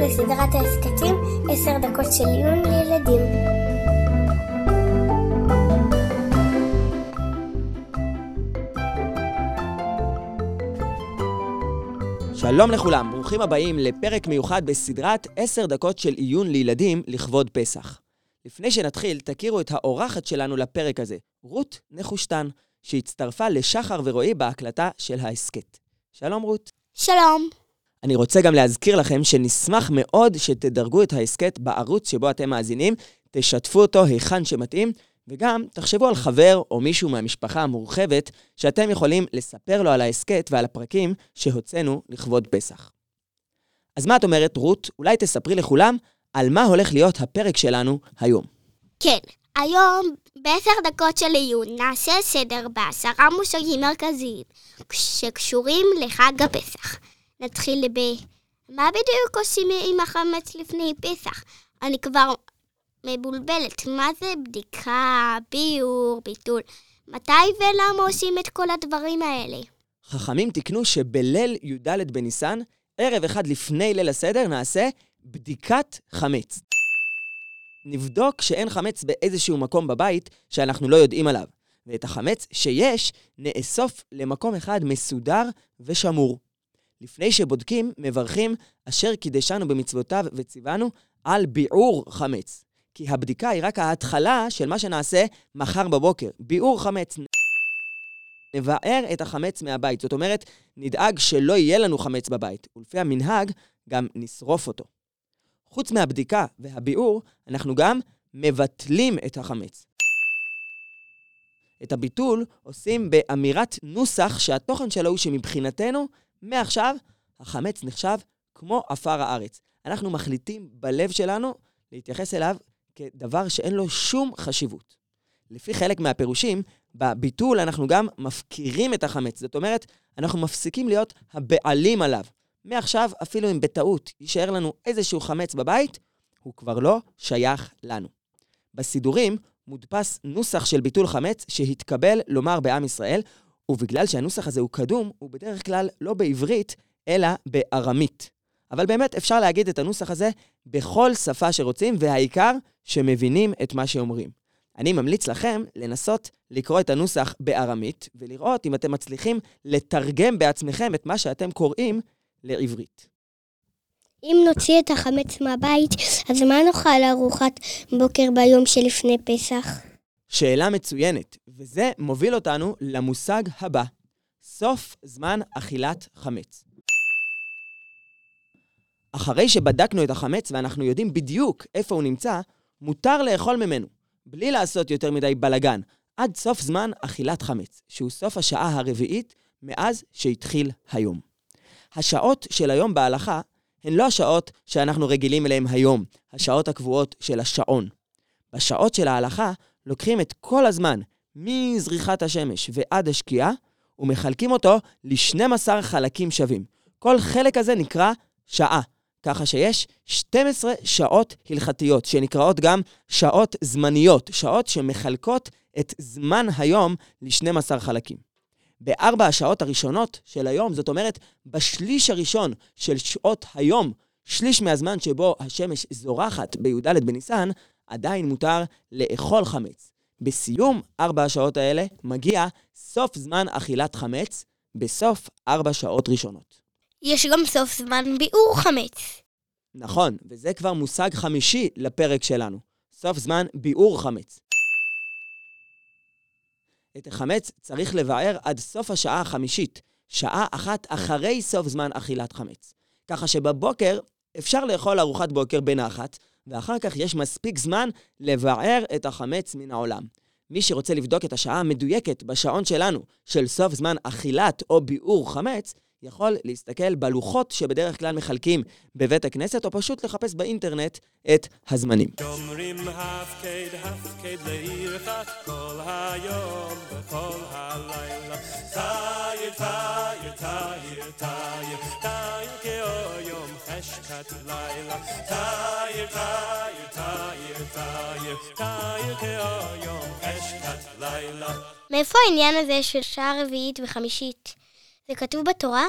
לסדרת ההסכתים עשר דקות של עיון לילדים. שלום לכולם, ברוכים הבאים לפרק מיוחד בסדרת עשר דקות של עיון לילדים לכבוד פסח. לפני שנתחיל, תכירו את האורחת שלנו לפרק הזה, רות נחושתן, שהצטרפה לשחר ורועי בהקלטה של ההסכת. שלום רות. שלום. אני רוצה גם להזכיר לכם שנשמח מאוד שתדרגו את ההסכת בערוץ שבו אתם מאזינים, תשתפו אותו היכן שמתאים, וגם תחשבו על חבר או מישהו מהמשפחה המורחבת שאתם יכולים לספר לו על ההסכת ועל הפרקים שהוצאנו לכבוד פסח. אז מה את אומרת, רות? אולי תספרי לכולם על מה הולך להיות הפרק שלנו היום. כן, היום בעשר דקות של עיון נעשה סדר בעשרה מושגים מרכזיים שקשורים לחג הפסח. נתחיל ב... מה בדיוק עושים עם החמץ לפני פסח? אני כבר מבולבלת. מה זה בדיקה, ביור, ביטול? מתי ולמה עושים את כל הדברים האלה? חכמים תיקנו שבליל י"ד בניסן, ערב אחד לפני ליל הסדר, נעשה בדיקת חמץ. נבדוק שאין חמץ באיזשהו מקום בבית שאנחנו לא יודעים עליו. ואת החמץ שיש, נאסוף למקום אחד מסודר ושמור. לפני שבודקים, מברכים אשר קידשנו במצוותיו וציוונו על ביעור חמץ. כי הבדיקה היא רק ההתחלה של מה שנעשה מחר בבוקר. ביעור חמץ. נבער את החמץ מהבית. זאת אומרת, נדאג שלא יהיה לנו חמץ בבית, ולפי המנהג, גם נשרוף אותו. חוץ מהבדיקה והביעור, אנחנו גם מבטלים את החמץ. את הביטול עושים באמירת נוסח שהתוכן שלו הוא שמבחינתנו, מעכשיו, החמץ נחשב כמו עפר הארץ. אנחנו מחליטים בלב שלנו להתייחס אליו כדבר שאין לו שום חשיבות. לפי חלק מהפירושים, בביטול אנחנו גם מפקירים את החמץ. זאת אומרת, אנחנו מפסיקים להיות הבעלים עליו. מעכשיו, אפילו אם בטעות יישאר לנו איזשהו חמץ בבית, הוא כבר לא שייך לנו. בסידורים מודפס נוסח של ביטול חמץ שהתקבל לומר בעם ישראל, ובגלל שהנוסח הזה הוא קדום, הוא בדרך כלל לא בעברית, אלא בארמית. אבל באמת אפשר להגיד את הנוסח הזה בכל שפה שרוצים, והעיקר שמבינים את מה שאומרים. אני ממליץ לכם לנסות לקרוא את הנוסח בארמית, ולראות אם אתם מצליחים לתרגם בעצמכם את מה שאתם קוראים לעברית. אם נוציא את החמץ מהבית, אז מה נאכל ארוחת בוקר ביום שלפני פסח? שאלה מצוינת, וזה מוביל אותנו למושג הבא, סוף זמן אכילת חמץ. אחרי שבדקנו את החמץ ואנחנו יודעים בדיוק איפה הוא נמצא, מותר לאכול ממנו, בלי לעשות יותר מדי בלגן, עד סוף זמן אכילת חמץ, שהוא סוף השעה הרביעית מאז שהתחיל היום. השעות של היום בהלכה הן לא השעות שאנחנו רגילים אליהן היום, השעות הקבועות של השעון. בשעות של ההלכה לוקחים את כל הזמן מזריחת השמש ועד השקיעה, ומחלקים אותו ל-12 חלקים שווים. כל חלק הזה נקרא שעה, ככה שיש 12 שעות הלכתיות, שנקראות גם שעות זמניות, שעות שמחלקות את זמן היום ל-12 חלקים. בארבע השעות הראשונות של היום, זאת אומרת, בשליש הראשון של שעות היום, שליש מהזמן שבו השמש זורחת בי"ד בניסן, עדיין מותר לאכול חמץ. בסיום ארבע השעות האלה מגיע סוף זמן אכילת חמץ, בסוף ארבע שעות ראשונות. יש גם סוף זמן ביעור חמץ. נכון, וזה כבר מושג חמישי לפרק שלנו. סוף זמן ביעור חמץ. את החמץ צריך לבער עד סוף השעה החמישית, שעה אחת אחרי סוף זמן אכילת חמץ. ככה שבבוקר אפשר לאכול ארוחת בוקר בנחת, ואחר כך יש מספיק זמן לבער את החמץ מן העולם. מי שרוצה לבדוק את השעה המדויקת בשעון שלנו של סוף זמן אכילת או ביעור חמץ, יכול להסתכל בלוחות שבדרך כלל מחלקים בבית הכנסת, או פשוט לחפש באינטרנט את הזמנים. מאיפה העניין הזה של שעה רביעית וחמישית? זה כתוב בתורה?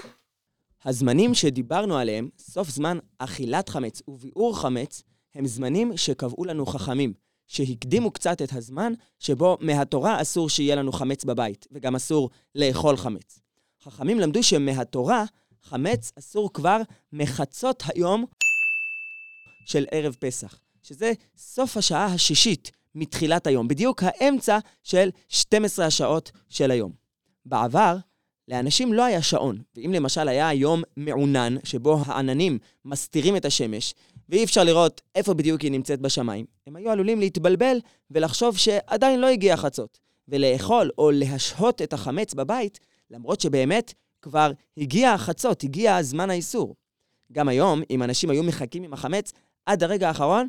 הזמנים שדיברנו עליהם, סוף זמן אכילת חמץ וביעור חמץ, הם זמנים שקבעו לנו חכמים, שהקדימו קצת את הזמן שבו מהתורה אסור שיהיה לנו חמץ בבית, וגם אסור לאכול חמץ. חכמים למדו שמהתורה חמץ אסור כבר מחצות היום של ערב פסח, שזה סוף השעה השישית מתחילת היום, בדיוק האמצע של 12 השעות של היום. בעבר, לאנשים לא היה שעון, ואם למשל היה יום מעונן, שבו העננים מסתירים את השמש, ואי אפשר לראות איפה בדיוק היא נמצאת בשמיים, הם היו עלולים להתבלבל ולחשוב שעדיין לא הגיע חצות, ולאכול או להשהות את החמץ בבית, למרות שבאמת כבר הגיע החצות, הגיע זמן האיסור. גם היום, אם אנשים היו מחכים עם החמץ עד הרגע האחרון,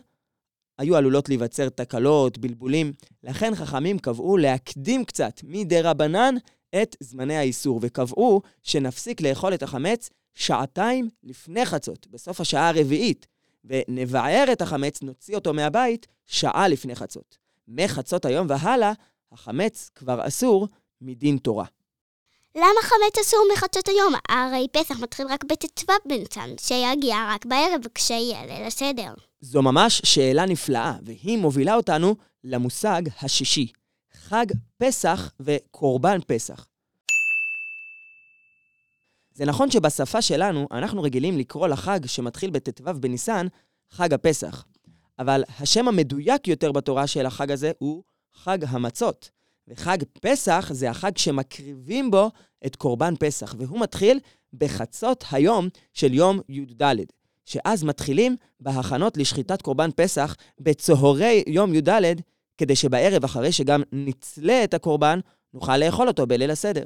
היו עלולות להיווצר תקלות, בלבולים. לכן חכמים קבעו להקדים קצת מדי רבנן את זמני האיסור, וקבעו שנפסיק לאכול את החמץ שעתיים לפני חצות, בסוף השעה הרביעית, ונבער את החמץ, נוציא אותו מהבית שעה לפני חצות. מחצות היום והלאה, החמץ כבר אסור מדין תורה. למה חמץ אסור מחצות היום? הרי פסח מתחיל רק בט"ו בניסן, שיגיע רק בערב כשיהיה ליל הסדר. זו ממש שאלה נפלאה, והיא מובילה אותנו למושג השישי, חג פסח וקורבן פסח. זה נכון שבשפה שלנו אנחנו רגילים לקרוא לחג שמתחיל בט"ו בניסן חג הפסח, אבל השם המדויק יותר בתורה של החג הזה הוא חג המצות. וחג פסח זה החג שמקריבים בו את קורבן פסח, והוא מתחיל בחצות היום של יום י"ד, שאז מתחילים בהכנות לשחיטת קורבן פסח בצהרי יום י"ד, כדי שבערב, אחרי שגם נצלה את הקורבן, נוכל לאכול אותו בליל הסדר.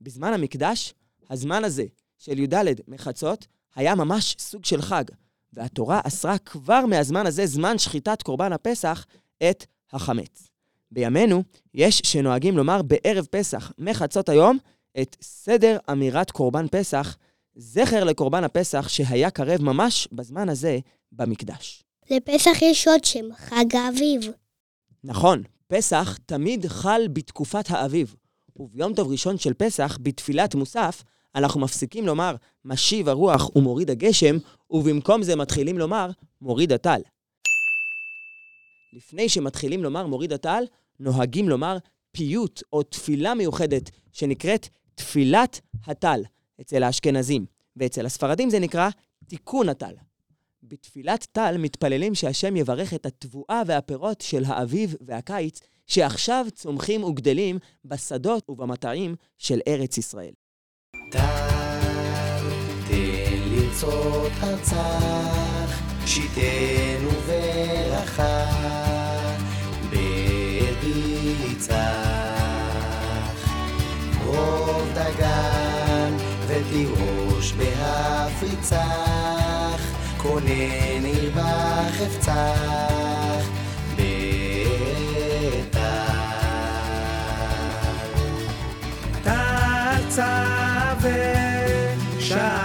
בזמן המקדש, הזמן הזה של י"ד מחצות היה ממש סוג של חג, והתורה אסרה כבר מהזמן הזה, זמן שחיטת קורבן הפסח, את החמץ. בימינו יש שנוהגים לומר בערב פסח, מחצות היום, את סדר אמירת קורבן פסח, זכר לקורבן הפסח שהיה קרב ממש בזמן הזה במקדש. לפסח יש עוד שם, חג האביב. נכון, פסח תמיד חל בתקופת האביב, וביום טוב ראשון של פסח, בתפילת מוסף, אנחנו מפסיקים לומר משיב הרוח ומוריד הגשם, ובמקום זה מתחילים לומר מוריד הטל. לפני שמתחילים לומר מוריד הטל, נוהגים לומר פיוט או תפילה מיוחדת שנקראת תפילת הטל אצל האשכנזים, ואצל הספרדים זה נקרא תיקון הטל. בתפילת טל מתפללים שהשם יברך את התבואה והפירות של האביב והקיץ, שעכשיו צומחים וגדלים בשדות ובמטעים של ארץ ישראל. רוב דגן ותירוש בהפריצך, כונן עיר בחפצך, בטל. צווה שנה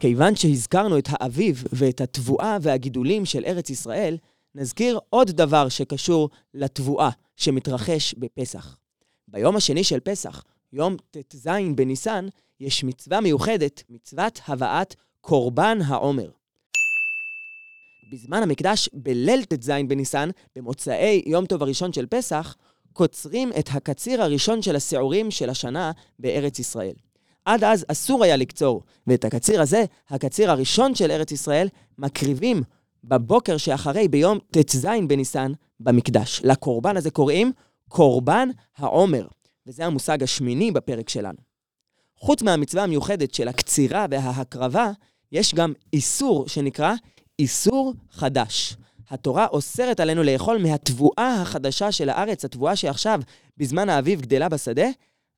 כיוון שהזכרנו את האביב ואת התבואה והגידולים של ארץ ישראל, נזכיר עוד דבר שקשור לתבואה שמתרחש בפסח. ביום השני של פסח, יום ט"ז בניסן, יש מצווה מיוחדת, מצוות הבאת קורבן העומר. בזמן המקדש, בליל ט"ז בניסן, במוצאי יום טוב הראשון של פסח, קוצרים את הקציר הראשון של השעורים של השנה בארץ ישראל. עד אז אסור היה לקצור, ואת הקציר הזה, הקציר הראשון של ארץ ישראל, מקריבים בבוקר שאחרי, ביום ט"ז בניסן, במקדש. לקורבן הזה קוראים קורבן העומר, וזה המושג השמיני בפרק שלנו. חוץ מהמצווה המיוחדת של הקצירה וההקרבה, יש גם איסור שנקרא איסור חדש. התורה אוסרת עלינו לאכול מהתבואה החדשה של הארץ, התבואה שעכשיו, בזמן האביב, גדלה בשדה,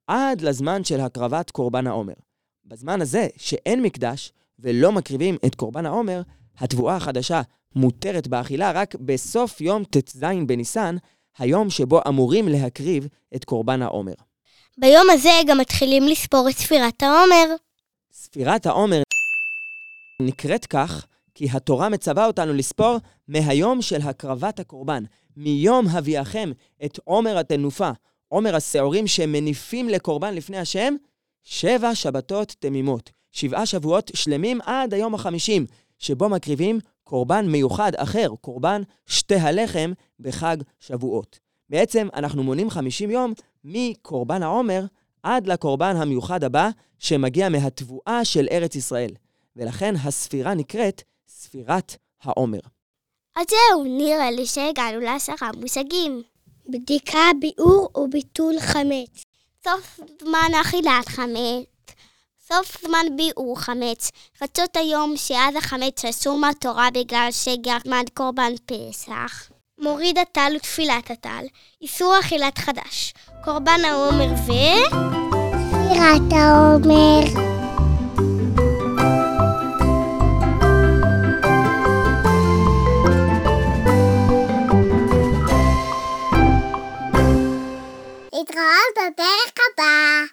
עד לזמן של הקרבת קורבן העומר. בזמן הזה, שאין מקדש ולא מקריבים את קורבן העומר, התבואה החדשה מותרת באכילה רק בסוף יום ט"ז בניסן, היום שבו אמורים להקריב את קורבן העומר. ביום הזה גם מתחילים לספור את ספירת העומר. ספירת העומר נקראת כך כי התורה מצווה אותנו לספור מהיום של הקרבת הקורבן, מיום הביאכם את עומר התנופה, עומר השעורים שמניפים לקורבן לפני השם, שבע שבתות תמימות, שבעה שבועות שלמים עד היום החמישים, שבו מקריבים קורבן מיוחד אחר, קורבן שתי הלחם בחג שבועות. בעצם אנחנו מונים 50 יום מקורבן העומר עד לקורבן המיוחד הבא, שמגיע מהתבואה של ארץ ישראל. ולכן הספירה נקראת ספירת העומר. אז זהו, נראה לי שהגענו לעשרה מושגים. בדיקה, ביאור וביטול חמץ. סוף זמן אכילת חמץ. סוף זמן ביאור חמץ. חצות היום שאז החמץ אסור מהתורה בגלל שגרמן קורבן פסח. מוריד הטל ותפילת הטל. איסור אכילת חדש. קורבן העומר ו... ספירת העומר. central até acabar.